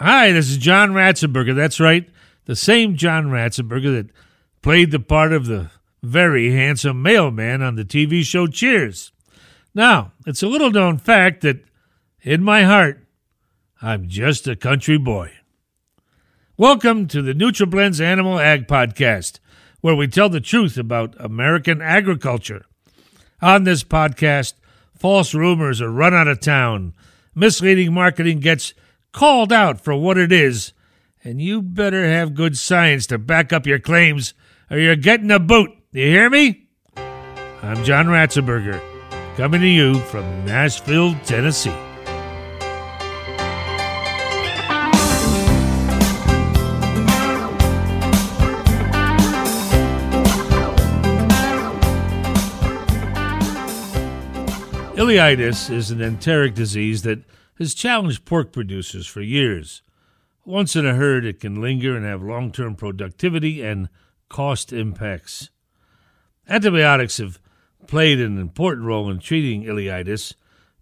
Hi, this is John Ratzenberger. That's right, the same John Ratzenberger that played the part of the very handsome mailman on the TV show Cheers. Now, it's a little known fact that in my heart, I'm just a country boy. Welcome to the NutriBlends Animal Ag Podcast, where we tell the truth about American agriculture. On this podcast, false rumors are run out of town, misleading marketing gets called out for what it is, and you better have good science to back up your claims or you're getting a boot. You hear me? I'm John Ratzenberger, coming to you from Nashville, Tennessee. Ileitis is an enteric disease that has challenged pork producers for years. Once in a herd, it can linger and have long term productivity and cost impacts. Antibiotics have played an important role in treating ileitis,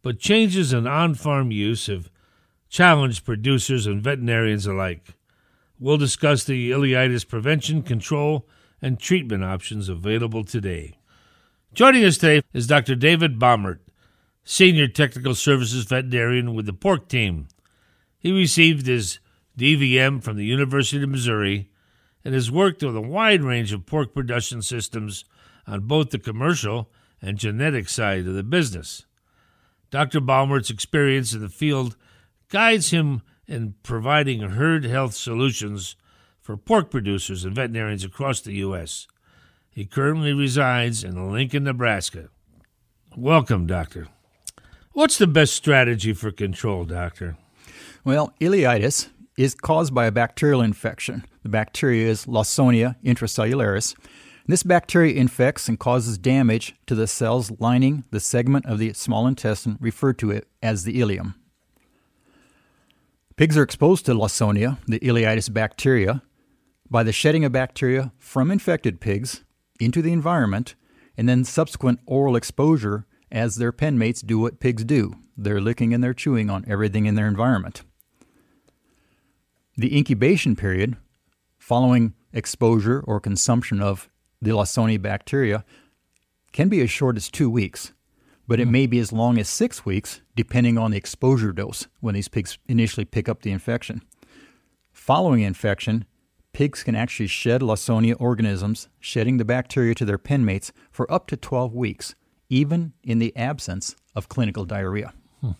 but changes in on farm use have challenged producers and veterinarians alike. We'll discuss the ileitis prevention, control, and treatment options available today. Joining us today is Dr. David Baumert, Senior Technical Services Veterinarian with the pork team. He received his DVM from the University of Missouri and has worked with a wide range of pork production systems on both the commercial and genetic side of the business. Dr. Baumert's experience in the field guides him in providing herd health solutions for pork producers and veterinarians across the U.S. He currently resides in Lincoln, Nebraska. Welcome, Doctor. What's the best strategy for control, Doctor? Well, ileitis is caused by a bacterial infection. The bacteria is Lawsonia intracellularis. This bacteria infects and causes damage to the cells lining the segment of the small intestine referred to it as the ileum. Pigs are exposed to Lawsonia, the ileitis bacteria, by the shedding of bacteria from infected pigs into the environment and then subsequent oral exposure as their pen mates do what pigs do they're licking and they're chewing on everything in their environment. The incubation period following exposure or consumption of the Lawsonia bacteria can be as short as two weeks, but it hmm. may be as long as six weeks depending on the exposure dose when these pigs initially pick up the infection. Following infection, pigs can actually shed Lawsonia organisms, shedding the bacteria to their pen mates for up to 12 weeks even in the absence of clinical diarrhea. Hmm.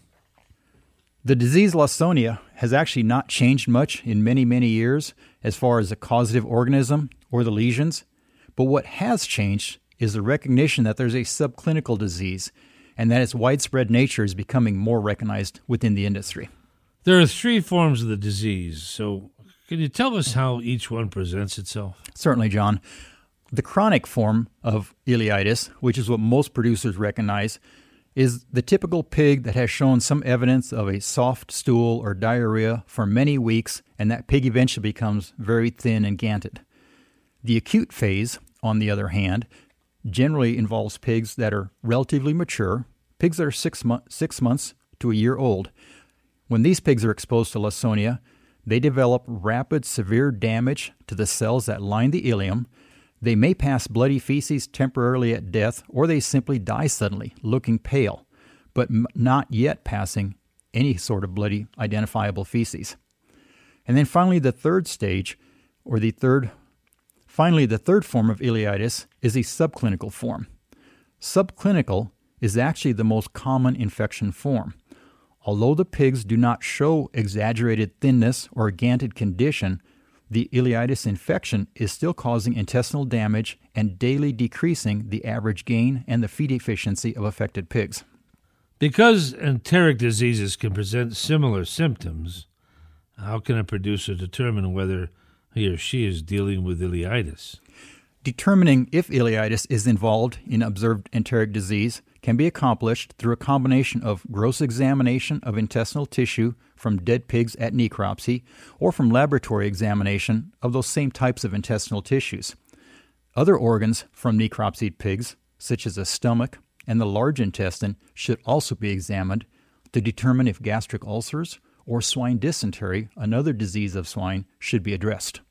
The disease Lawsonia has actually not changed much in many, many years as far as the causative organism or the lesions, but what has changed is the recognition that there's a subclinical disease and that its widespread nature is becoming more recognized within the industry. There are three forms of the disease, so can you tell us how each one presents itself? Certainly, John. The chronic form of ileitis, which is what most producers recognize, is the typical pig that has shown some evidence of a soft stool or diarrhea for many weeks, and that pig eventually becomes very thin and ganted. The acute phase, on the other hand, generally involves pigs that are relatively mature, pigs that are six, mo- six months to a year old. When these pigs are exposed to Lawsonia, they develop rapid, severe damage to the cells that line the ileum, they may pass bloody feces temporarily at death, or they simply die suddenly, looking pale, but m- not yet passing any sort of bloody identifiable feces. And then finally, the third stage, or the third, finally, the third form of ileitis is a subclinical form. Subclinical is actually the most common infection form. Although the pigs do not show exaggerated thinness or ganted condition, the ileitis infection is still causing intestinal damage and daily decreasing the average gain and the feed efficiency of affected pigs. Because enteric diseases can present similar symptoms, how can a producer determine whether he or she is dealing with ileitis? Determining if ileitis is involved in observed enteric disease can be accomplished through a combination of gross examination of intestinal tissue from dead pigs at necropsy or from laboratory examination of those same types of intestinal tissues. Other organs from necropsied pigs, such as the stomach and the large intestine, should also be examined to determine if gastric ulcers or swine dysentery, another disease of swine, should be addressed.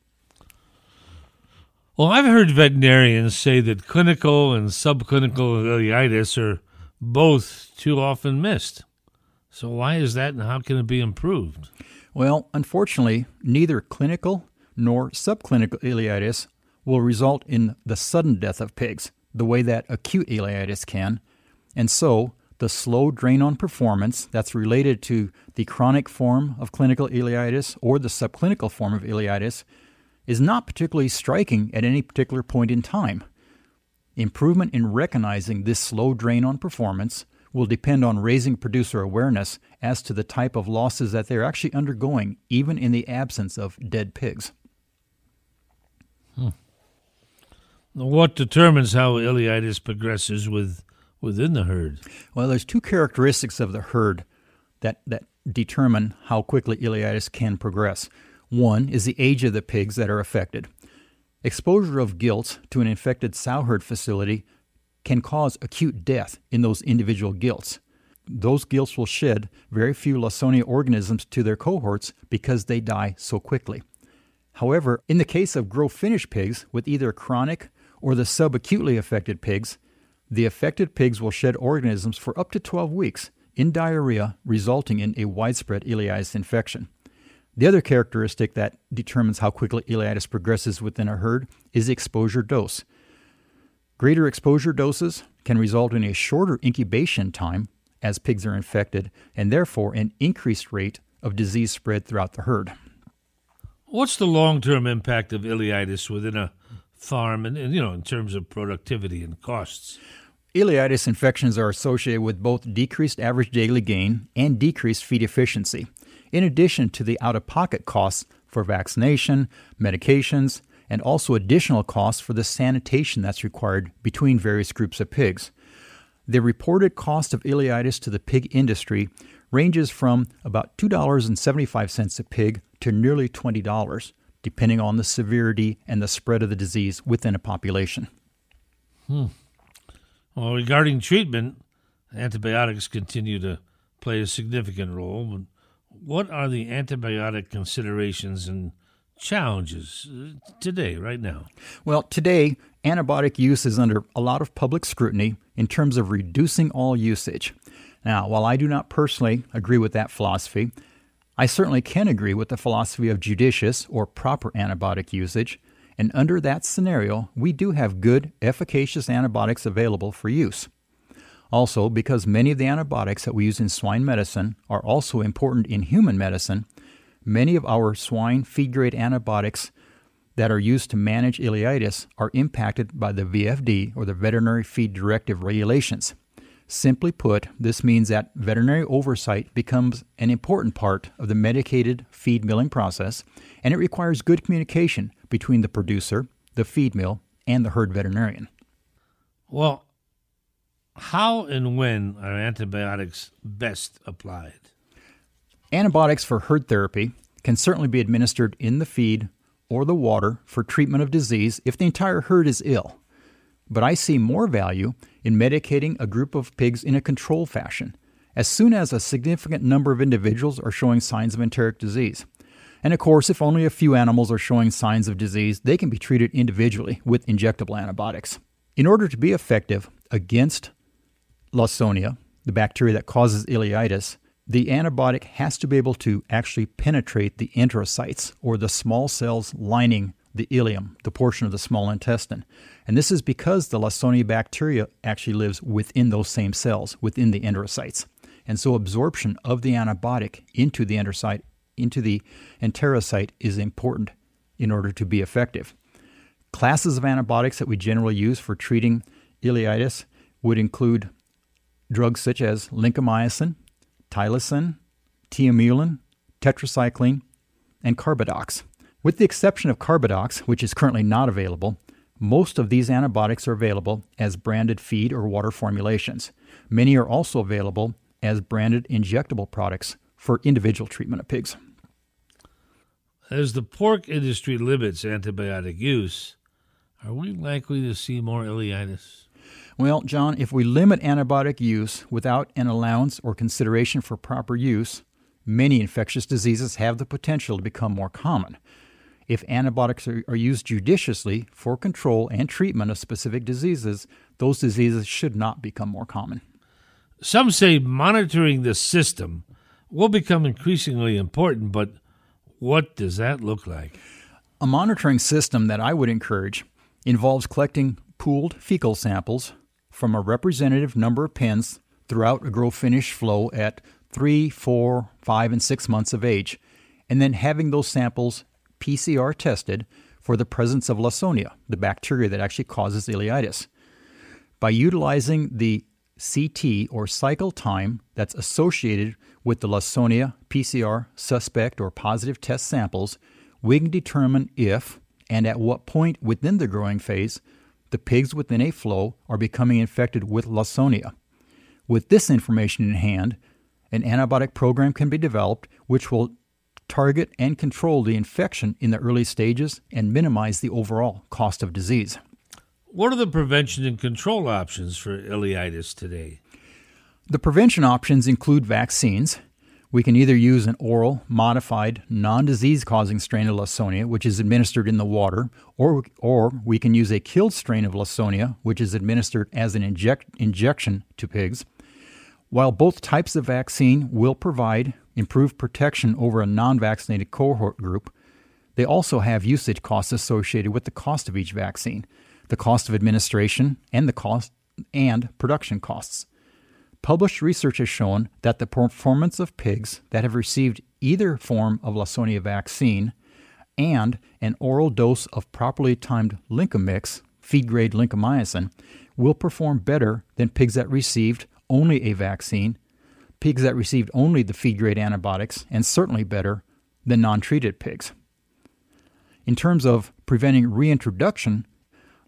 Well, I've heard veterinarians say that clinical and subclinical ileitis are both too often missed. So, why is that and how can it be improved? Well, unfortunately, neither clinical nor subclinical ileitis will result in the sudden death of pigs, the way that acute ileitis can. And so, the slow drain on performance that's related to the chronic form of clinical ileitis or the subclinical form of ileitis is not particularly striking at any particular point in time. Improvement in recognizing this slow drain on performance will depend on raising producer awareness as to the type of losses that they're actually undergoing, even in the absence of dead pigs. Hmm. What determines how ileitis progresses with within the herd? Well, there's two characteristics of the herd that, that determine how quickly ileitis can progress. One is the age of the pigs that are affected. Exposure of gilts to an infected sow herd facility can cause acute death in those individual gilts. Those gilts will shed very few Lawsonia organisms to their cohorts because they die so quickly. However, in the case of grow finish pigs with either chronic or the subacutely affected pigs, the affected pigs will shed organisms for up to 12 weeks in diarrhea, resulting in a widespread ileitis infection. The other characteristic that determines how quickly ileitis progresses within a herd is exposure dose. Greater exposure doses can result in a shorter incubation time as pigs are infected, and therefore an increased rate of disease spread throughout the herd. What's the long-term impact of ileitis within a farm, and, and you know, in terms of productivity and costs? Ileitis infections are associated with both decreased average daily gain and decreased feed efficiency, in addition to the out-of-pocket costs for vaccination, medications, and also additional costs for the sanitation that's required between various groups of pigs. The reported cost of ileitis to the pig industry ranges from about $2.75 a pig to nearly $20, depending on the severity and the spread of the disease within a population. Hmm. Well, regarding treatment, antibiotics continue to play a significant role. What are the antibiotic considerations and challenges uh, today, right now? Well, today, antibiotic use is under a lot of public scrutiny in terms of reducing all usage. Now, while I do not personally agree with that philosophy, I certainly can agree with the philosophy of judicious or proper antibiotic usage, and under that scenario, we do have good, efficacious antibiotics available for use. Also, because many of the antibiotics that we use in swine medicine are also important in human medicine, Many of our swine feed grade antibiotics that are used to manage ileitis are impacted by the VFD or the Veterinary Feed Directive regulations. Simply put, this means that veterinary oversight becomes an important part of the medicated feed milling process, and it requires good communication between the producer, the feed mill, and the herd veterinarian. Well, how and when are antibiotics best applied? Antibiotics for herd therapy can certainly be administered in the feed or the water for treatment of disease if the entire herd is ill. But I see more value in medicating a group of pigs in a controlled fashion as soon as a significant number of individuals are showing signs of enteric disease. And of course, if only a few animals are showing signs of disease, they can be treated individually with injectable antibiotics. In order to be effective against Lawsonia, the bacteria that causes ileitis, the antibiotic has to be able to actually penetrate the enterocytes or the small cells lining the ileum, the portion of the small intestine. And this is because the Lawsonia bacteria actually lives within those same cells, within the enterocytes. And so absorption of the antibiotic into the enterocyte, into the enterocyte is important in order to be effective. Classes of antibiotics that we generally use for treating ileitis would include drugs such as lincomycin, tylosin, tiamulin, tetracycline, and carbadox. With the exception of carbadox, which is currently not available, most of these antibiotics are available as branded feed or water formulations. Many are also available as branded injectable products for individual treatment of pigs. As the pork industry limits antibiotic use, are we likely to see more ileitis? Well, John, if we limit antibiotic use without an allowance or consideration for proper use, many infectious diseases have the potential to become more common. If antibiotics are, are, used judiciously for control and treatment of specific diseases, those diseases should not become more common. Some say monitoring the system will become increasingly important, but what does that look like? A monitoring system that I would encourage involves collecting pooled fecal samples from a representative number of pens throughout a grow finish flow at 3, 4, 5, and 6 months of age, and then having those samples PCR tested for the presence of Lawsonia, the bacteria that actually causes ileitis. By utilizing the CT or cycle time that's associated with the Lawsonia PCR suspect or positive test samples, we can determine if and at what point within the growing phase the pigs within a flow are becoming infected with Lawsonia. With this information in hand, an antibiotic program can be developed which will target and control the infection in the early stages and minimize the overall cost of disease. What are the prevention and control options for ileitis today? The prevention options include vaccines. We can either use an oral, modified, non disease causing strain of Lawsonia, which is administered in the water, or, or we can use a killed strain of Lawsonia, which is administered as an inject, injection to pigs. While both types of vaccine will provide improved protection over a non vaccinated cohort group, they also have usage costs associated with the cost of each vaccine, the cost of administration, and the cost and production costs. Published research has shown that the performance of pigs that have received either form of Lawsonia vaccine and an oral dose of properly timed Lincomix, feed grade lincomycin, will perform better than pigs that received only a vaccine, pigs that received only the feed grade antibiotics, and certainly better than non treated pigs. In terms of preventing reintroduction,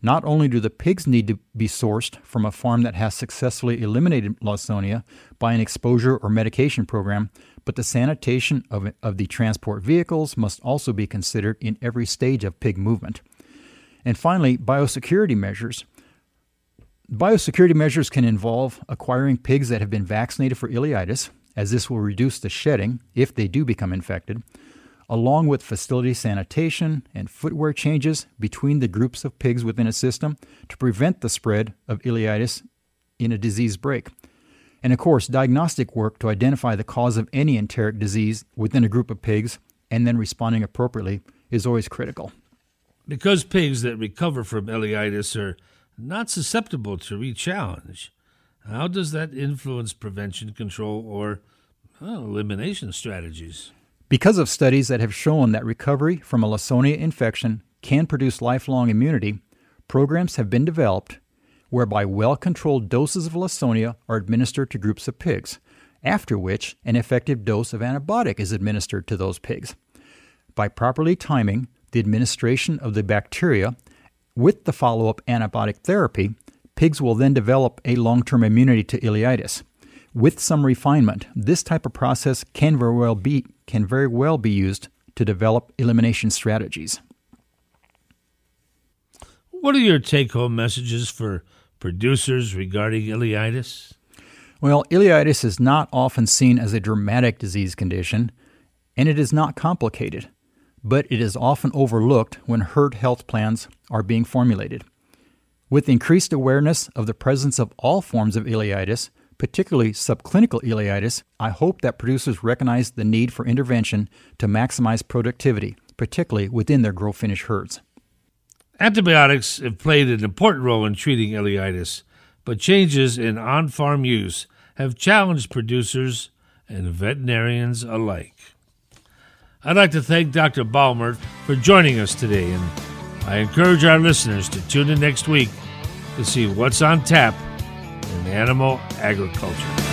not only do the pigs need to be sourced from a farm that has successfully eliminated Lawsonia by an exposure or medication program, but the sanitation of, of the transport vehicles must also be considered in every stage of pig movement. And finally, biosecurity measures. Biosecurity measures can involve acquiring pigs that have been vaccinated for ileitis, as this will reduce the shedding if they do become infected, along with facility sanitation and footwear changes between the groups of pigs within a system to prevent the spread of ileitis in a disease break. And of course, diagnostic work to identify the cause of any enteric disease within a group of pigs and then responding appropriately is always critical. Because pigs that recover from ileitis are not susceptible to re-challenge. How does that influence prevention, control, or well, elimination strategies? Because of studies that have shown that recovery from a Lawsonia infection can produce lifelong immunity, programs have been developed whereby well controlled doses of Lawsonia are administered to groups of pigs, after which an effective dose of antibiotic is administered to those pigs. By properly timing the administration of the bacteria with the follow up antibiotic therapy, pigs will then develop a long term immunity to ileitis. With some refinement, this type of process can very well be, can very well be used to develop elimination strategies. What are your take home messages for producers regarding ileitis? Well, ileitis is not often seen as a dramatic disease condition, and it is not complicated but it is often overlooked when herd health plans are being formulated. With increased awareness of the presence of all forms of ileitis, particularly subclinical ileitis, I hope that producers recognize the need for intervention to maximize productivity, particularly within their grow finish herds. Antibiotics have played an important role in treating ileitis, but changes in on farm use have challenged producers and veterinarians alike. I'd like to thank Dr. Baumert for joining us today, and I encourage our listeners to tune in next week to see what's on tap in animal agriculture.